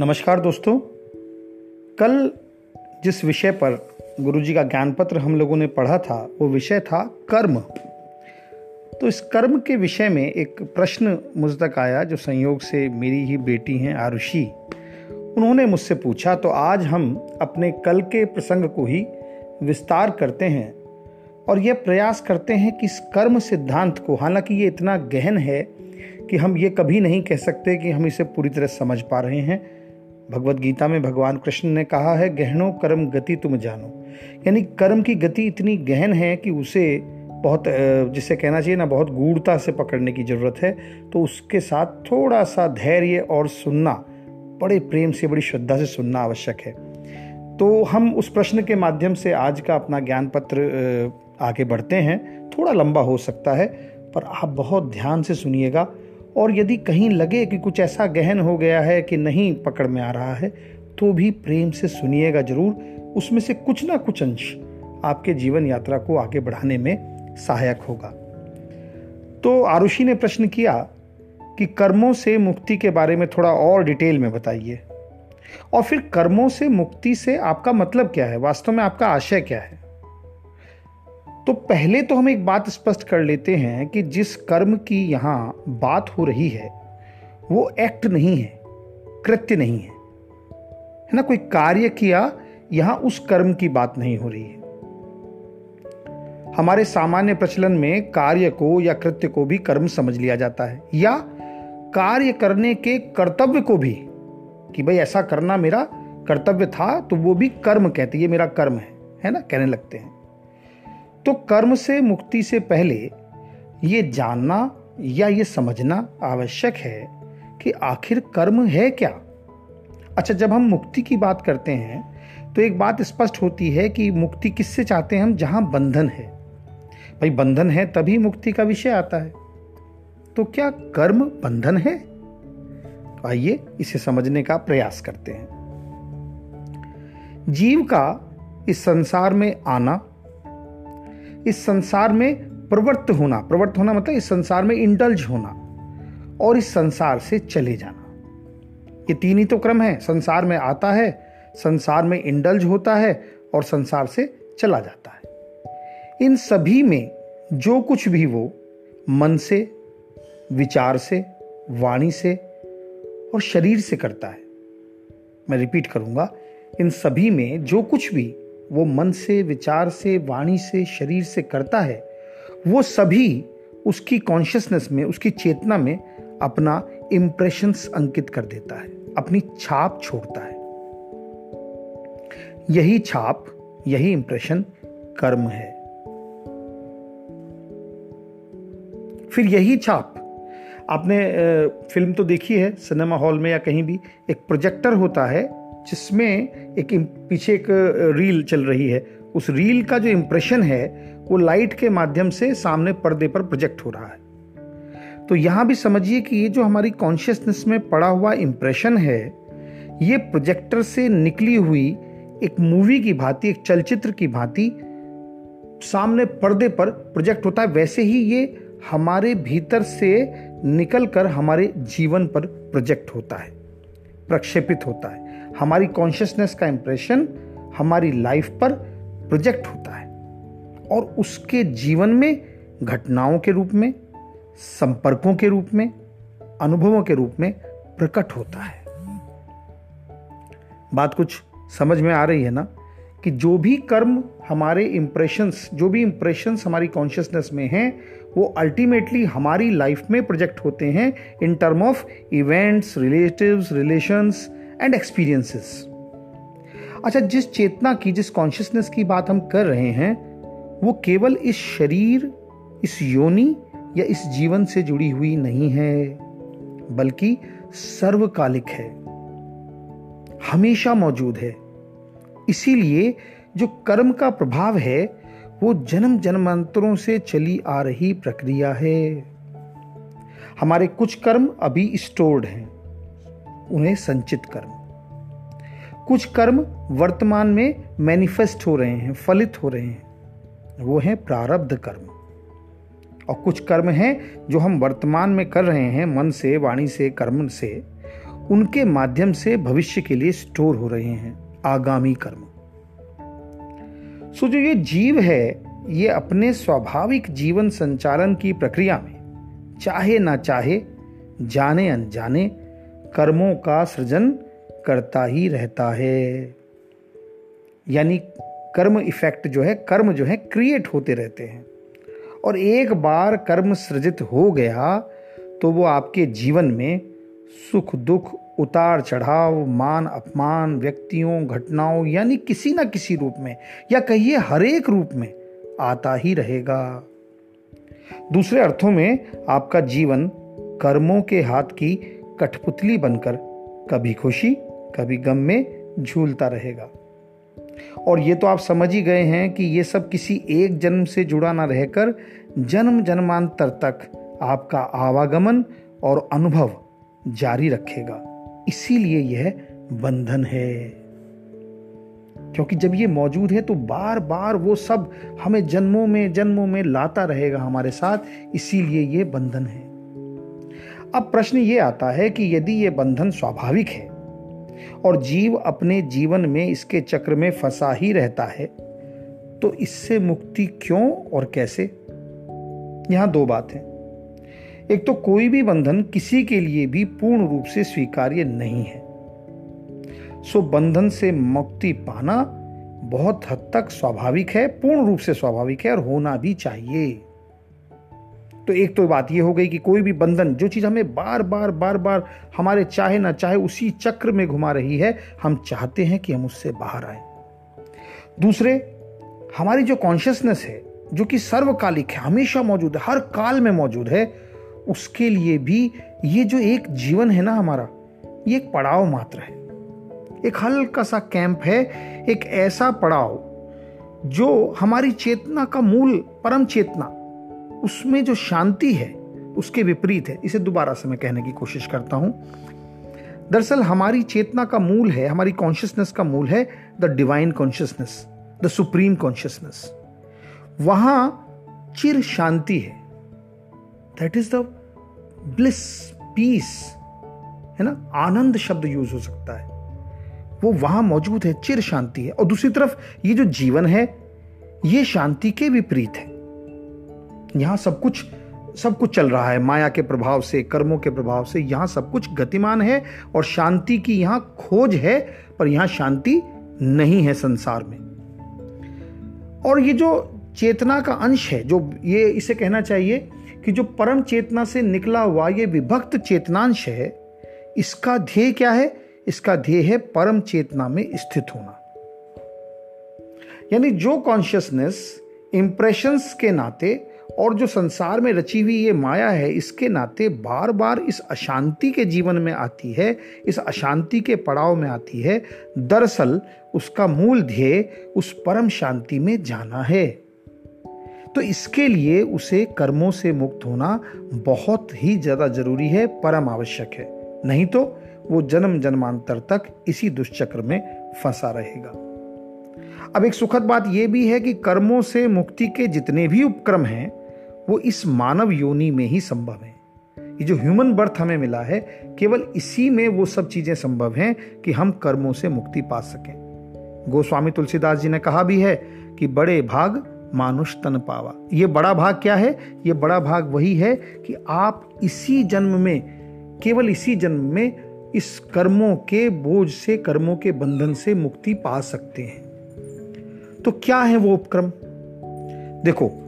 नमस्कार दोस्तों। कल जिस विषय पर गुरुजी का ज्ञान पत्र हम लोगों ने पढ़ा था, वो विषय था कर्म। तो इस कर्म के विषय में एक प्रश्न मुझ तक आया, जो संयोग से मेरी ही बेटी हैं, आरुषि। उन्होंने मुझसे पूछा तो आज हम अपने कल के प्रसंग को ही विस्तार करते हैं और यह प्रयास करते हैं कि इस कर्म सिद्धांत को, हालाँकि ये इतना गहन है कि हम ये कभी नहीं कह सकते कि हम इसे पूरी तरह समझ पा रहे हैं भगवत गीता में भगवान कृष्ण ने कहा है, गहनो कर्म गति तुम जानो। यानी कर्म की गति इतनी गहन है कि उसे बहुत जिसे कहना चाहिए ना, बहुत गूढ़ता से पकड़ने की ज़रूरत है। तो उसके साथ थोड़ा सा धैर्य और सुनना, बड़े प्रेम से, बड़ी श्रद्धा से सुनना आवश्यक है। तो हम उस प्रश्न के माध्यम से आज का अपना ज्ञान पत्र आगे बढ़ते हैं। थोड़ा लंबा हो सकता है, पर आप बहुत ध्यान से सुनिएगा। और यदि कहीं लगे कि कुछ ऐसा गहन हो गया है कि नहीं पकड़ में आ रहा है तो भी प्रेम से सुनिएगा ज़रूर, उसमें से कुछ ना कुछ अंश आपके जीवन यात्रा को आगे बढ़ाने में सहायक होगा। तो आरुषि ने प्रश्न किया कि कर्मों से मुक्ति के बारे में थोड़ा और डिटेल में बताइए। और फिर कर्मों से मुक्ति से आपका मतलब क्या है? वास्तव में आपका आशय क्या है? तो पहले तो हम एक बात स्पष्ट कर लेते हैं कि जिस कर्म की यहाँ बात हो रही है, वो एक्ट नहीं है, कृत्य नहीं है। है ना, कोई कार्य किया, यहाँ उस कर्म की बात नहीं हो रही है। हमारे सामान्य प्रचलन में कार्य को या कृत्य को भी कर्म समझ लिया जाता है, या कार्य करने के कर्तव्य को भी, कि भाई ऐसा करना मेरा कर्तव्य था तो वो भी कर्म कहते ये मेरा कर्म है है ना, कहने लगते हैं। तो कर्म से मुक्ति से पहले ये जानना या ये समझना आवश्यक है कि आखिर कर्म है क्या? अच्छा जब हम मुक्ति की बात करते हैं तो एक बात स्पष्ट होती है कि मुक्ति किससे चाहते हैं हम? जहाँ बंधन है। भाई, बंधन है तभी मुक्ति का विषय आता है। तो क्या कर्म बंधन है? तो आइए इसे समझने का प्रयास करते हैं। जीव का इस संसार में आना इस संसार में प्रवृत्त होना। प्रवृत्त होना मतलब इस संसार में इंडल्ज होना और इस संसार से चले जाना। ये तीन ही तो क्रम है। संसार में आता है, संसार में इंडल्ज होता है और संसार से चला जाता है। इन सभी में जो कुछ भी वो मन से, विचार से, वाणी से और शरीर से करता है। मैं रिपीट करूँगा, इन सभी में जो कुछ भी वो मन से, विचार से, वाणी से, शरीर से करता है, वो सभी उसकी कॉन्शियसनेस में, उसकी चेतना में अपना इंप्रेशंस अंकित कर देता है, अपनी छाप छोड़ता है। यही छाप, यही इंप्रेशन कर्म है। फिर यही छाप, आपने फ़िल्म तो देखी है, सिनेमा हॉल में या कहीं भी, एक प्रोजेक्टर होता है जिसमें एक पीछे एक रील चल रही है। उस रील का जो इम्प्रेशन है, वो लाइट के माध्यम से सामने पर्दे पर प्रोजेक्ट हो रहा है। तो यहाँ भी समझिए कि ये जो हमारी कॉन्शियसनेस में पड़ा हुआ इम्प्रेशन है, ये प्रोजेक्टर से निकली हुई एक मूवी की भांति, एक चलचित्र की भांति सामने पर्दे पर प्रोजेक्ट होता है। वैसे ही ये हमारे भीतर से निकलकर हमारे जीवन पर प्रोजेक्ट होता है, प्रक्षेपित होता है। हमारी कॉन्शियसनेस का इंप्रेशन हमारी लाइफ पर प्रोजेक्ट होता है और उसके जीवन में, घटनाओं के रूप में, संपर्कों के रूप में, अनुभवों के रूप में प्रकट होता है। बात कुछ समझ में आ रही है ना कि जो भी कर्म हमारे इंप्रेशंस जो भी इंप्रेशंस हमारी कॉन्शियसनेस में हैं, वो अल्टीमेटली हमारी लाइफ में प्रोजेक्ट होते हैं in term of events relatives relations and experiences अच्छा जिस चेतना की, जिस कॉन्शियसनेस की बात हम कर रहे हैं, वो केवल इस शरीर, इस योनि या इस जीवन से जुड़ी हुई नहीं है, बल्कि सर्वकालिक है। हमेशा मौजूद है। इसीलिए जो कर्म का प्रभाव है, वो जन्म जन्मांतरों से चली आ रही प्रक्रिया है। हमारे कुछ कर्म अभी स्टोर्ड हैं। उन्हें संचित कर्म। कुछ कर्म वर्तमान में मैनिफेस्ट हो रहे हैं, फलित हो रहे हैं। वो हैं प्रारब्ध कर्म। और कुछ कर्म हैं जो हम वर्तमान में कर रहे हैं, मन से, वाणी से, कर्म से, उनके माध्यम से भविष्य के लिए स्टोर हो रहे हैं, आगामी कर्म। सो जो ये जीव है, ये अपने स्वाभाविक जीवन संचालन की प्रक्रिया में, चाहे ना चाहे, जाने अनजाने कर्मों का सृजन करता ही रहता है। यानी कर्म इफ़ेक्ट जो है, कर्म जो है क्रिएट होते रहते हैं। और एक बार कर्म सृजित हो गया तो वो आपके जीवन में सुख, दुख, उतार चढ़ाव, मान, अपमान, व्यक्तियों, घटनाओं, यानी किसी ना किसी रूप में, या कहिए हर एक रूप में आता ही रहेगा। दूसरे अर्थों में, आपका जीवन कर्मों के हाथ की कठपुतली बनकर कभी खुशी, कभी गम में झूलता रहेगा। और ये तो आप समझ ही गए हैं कि ये सब किसी एक जन्म से जुड़ा ना रहकर जन्म जन्मांतर तक आपका आवागमन और अनुभव जारी रखेगा। इसीलिए यह बंधन है। क्योंकि जब ये मौजूद है तो बार बार वो सब हमें जन्मों में जन्मों में लाता रहेगा हमारे साथ। इसीलिए ये बंधन है। अब प्रश्न ये आता है कि यदि ये बंधन स्वाभाविक है और जीव अपने जीवन में इसके चक्र में फंसा ही रहता है तो इससे मुक्ति क्यों और कैसे? यहाँ दो बात है। एक तो कोई भी बंधन किसी के लिए भी पूर्ण रूप से स्वीकार्य नहीं है। सो बंधन से मुक्ति पाना बहुत हद तक स्वाभाविक है, पूर्ण रूप से स्वाभाविक है और होना भी चाहिए। तो एक तो बात यह हो गई कि कोई भी बंधन, जो चीज़ हमें बार बार बार बार हमारे चाहे ना चाहे उसी चक्र में घुमा रही है, हम चाहते हैं कि हम उससे बाहर आए। दूसरे, हमारी जो कॉन्शियसनेस है, जो कि सर्वकालिक है, हमेशा मौजूद है, हर काल में मौजूद है, उसके लिए भी ये जो एक जीवन है ना हमारा, ये एक पड़ाव मात्र है। एक हल्का सा कैंप है, एक ऐसा पड़ाव, जो हमारी चेतना का मूल, परम चेतना उसमें जो शांति है, उसके विपरीत है। इसे दोबारा से मैं कहने की कोशिश करता हूँ। दरअसल हमारी चेतना का मूल है, हमारी कॉन्शियसनेस का मूल है the divine consciousness the supreme consciousness वहाँ चिर शांति है। That is the bliss peace है ना? आनंद शब्द यूज़ हो सकता है। वो वहाँ मौजूद है, चिर शांति है। और दूसरी तरफ़ ये जो जीवन है, ये शांति के विपरीत है। यहाँ सब कुछ सब कुछ चल रहा है। माया के प्रभाव से, कर्मों के प्रभाव से यहाँ सब कुछ गतिमान है और शांति की यहाँ खोज है, पर यहाँ शांति नहीं है संसार में। और ये जो चेतना का अंश है, जो ये, इसे कहना चाहिए कि जो परम चेतना से निकला हुआ ये विभक्त चेतनांश है, इसका ध्येय क्या है? इसका ध्येय है परम चेतना में स्थित होना। यानी जो कॉन्शियसनेस इंप्रेशंस के नाते और जो संसार में रची हुई ये माया है, इसके नाते बार बार इस अशांति के जीवन में आती है, इस अशांति के पड़ाव में आती है। दरअसल उसका मूल ध्येय उस परम शांति में जाना है। तो इसके लिए उसे कर्मों से मुक्त होना बहुत ही ज़्यादा ज़रूरी है, परम आवश्यक है। नहीं तो वो जन्म जन्मांतर तक इसी दुष्चक्र में फंसा रहेगा। अब एक सुखद बात यह भी है कि कर्मों से मुक्ति के जितने भी उपक्रम हैं वो इस मानव योनि में ही संभव है। ये जो ह्यूमन बर्थ हमें मिला है, केवल इसी में वो सब चीज़ें संभव हैं कि हम कर्मों से मुक्ति पा सकें। गोस्वामी तुलसीदास जी ने कहा भी है कि बड़े भाग मानुष तन पावा। ये बड़ा भाग क्या है? ये बड़ा भाग वही है कि आप इसी जन्म में, केवल इसी जन्म में इस कर्मों के बोझ से, कर्मों के बंधन से मुक्ति पा सकते हैं। तो क्या है वो उपक्रम? देखो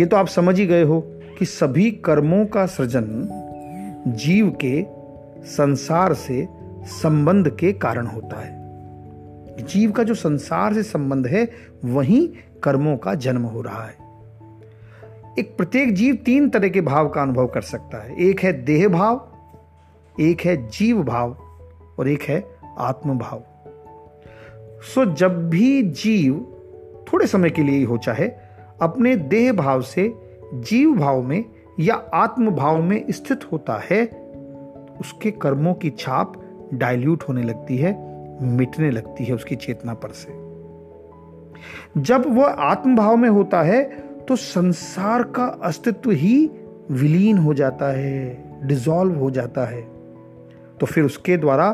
ये तो आप समझ ही गए हो कि सभी कर्मों का सृजन जीव के संसार से संबंध के कारण होता है। जीव का जो संसार से संबंध है, वहीं कर्मों का जन्म हो रहा है। एक प्रत्येक जीव तीन तरह के भाव का अनुभव कर सकता है। एक है देह भाव, एक है जीव भाव और एक है आत्म भाव सो जब भी जीव थोड़े समय के लिए ही हो चाहे अपने देह भाव से, जीव भाव में या आत्म भाव में स्थित होता है, उसके कर्मों की छाप डाइल्यूट होने लगती है, मिटने लगती है उसकी चेतना पर से। जब वह आत्म भाव में होता है तो संसार का अस्तित्व ही विलीन हो जाता है डिजॉल्व हो जाता है। तो फिर उसके द्वारा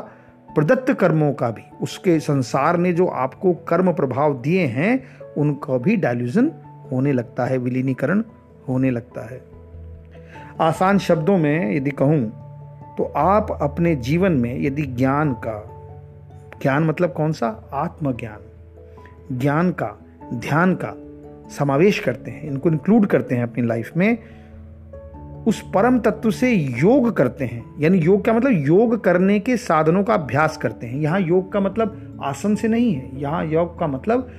प्रदत्त कर्मों का भी, उसके संसार ने जो आपको कर्म प्रभाव दिए हैं, उनका भी डायल्यूजन होने लगता है, विलीनीकरण होने लगता है। आसान शब्दों में यदि कहूँ तो आप अपने जीवन में यदि ज्ञान का, ज्ञान मतलब कौन सा? आत्मज्ञान। ज्ञान का, ध्यान का समावेश करते हैं, इनको इंक्लूड करते हैं अपनी लाइफ में। उस परम तत्व से योग करते हैं। यानी योग का मतलब योग करने के साधनों का अभ्यास करते हैं। यहाँ योग का मतलब आसन से नहीं है, यहाँ योग का मतलब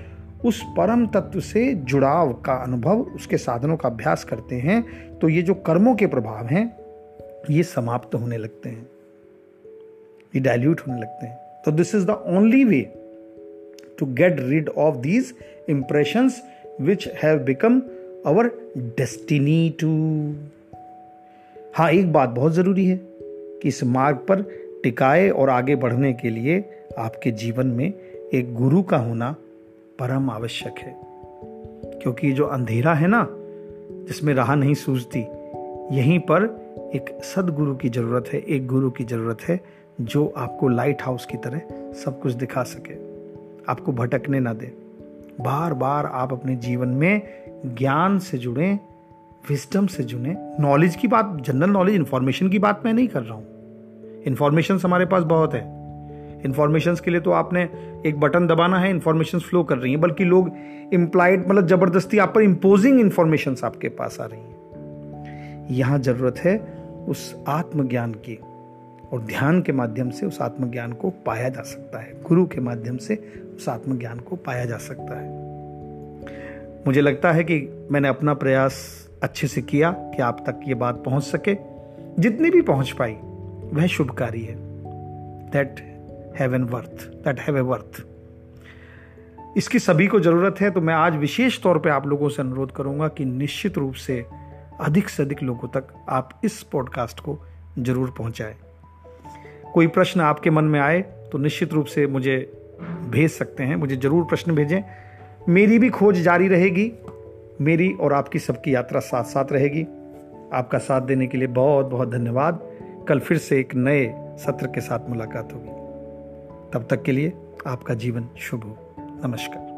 उस परम तत्व से जुड़ाव का अनुभव, उसके साधनों का अभ्यास करते हैं तो ये जो कर्मों के प्रभाव हैं, ये समाप्त होने लगते हैं। ये डायल्यूट होने लगते हैं। तो this is the only way to get rid of these impression which have become our destiny too हाँ एक बात बहुत ज़रूरी है कि इस मार्ग पर टिकाए और आगे बढ़ने के लिए आपके जीवन में एक गुरु का होना परम आवश्यक है। क्योंकि जो अंधेरा है ना, जिसमें राह नहीं सूझती, यहीं पर एक सदगुरु की ज़रूरत है, एक गुरु की ज़रूरत है, जो आपको लाइट हाउस की तरह सब कुछ दिखा सके। आपको भटकने ना दे। बार बार आप अपने जीवन में ज्ञान से जुड़े विस्डम से जुड़े नॉलेज की बात जनरल नॉलेज इंफॉर्मेशन की बात मैं नहीं कर रहा हूँ। इन्फॉर्मेशन हमारे पास बहुत है। इंफॉर्मेशन के लिए तो आपने एक बटन दबाना है इंफॉर्मेशन फ्लो कर रही है, बल्कि लोग इम्प्लाइड मतलब ज़बरदस्ती आप पर इम्पोजिंग इंफॉर्मेशन आपके पास आ रही है। यहाँ ज़रूरत है उस आत्मज्ञान की, और ध्यान के माध्यम से उस आत्मज्ञान को पाया जा सकता है, गुरु के माध्यम से उस आत्मज्ञान को पाया जा सकता है। मुझे लगता है कि मैंने अपना प्रयास अच्छे से किया कि आप तक ये बात पहुँच सके। जितनी भी पहुँच पाई, वह शुभकारी है। That have an worth that have a worth इसकी सभी को ज़रूरत है तो मैं आज विशेष तौर पे आप लोगों से अनुरोध करूँगा कि निश्चित रूप से अधिक से अधिक लोगों तक आप इस पॉडकास्ट को ज़रूर पहुंचाएँ। कोई प्रश्न आपके मन में आए तो निश्चित रूप से मुझे भेज सकते हैं, मुझे ज़रूर प्रश्न भेजें। मेरी भी खोज जारी रहेगी, मेरी और आपकी सबकी यात्रा साथ साथ रहेगी। आपका साथ देने के लिए बहुत बहुत धन्यवाद। कल फिर से एक नए सत्र के साथ मुलाकात होगी। तब तक के लिए आपका जीवन शुभ हो। नमस्कार।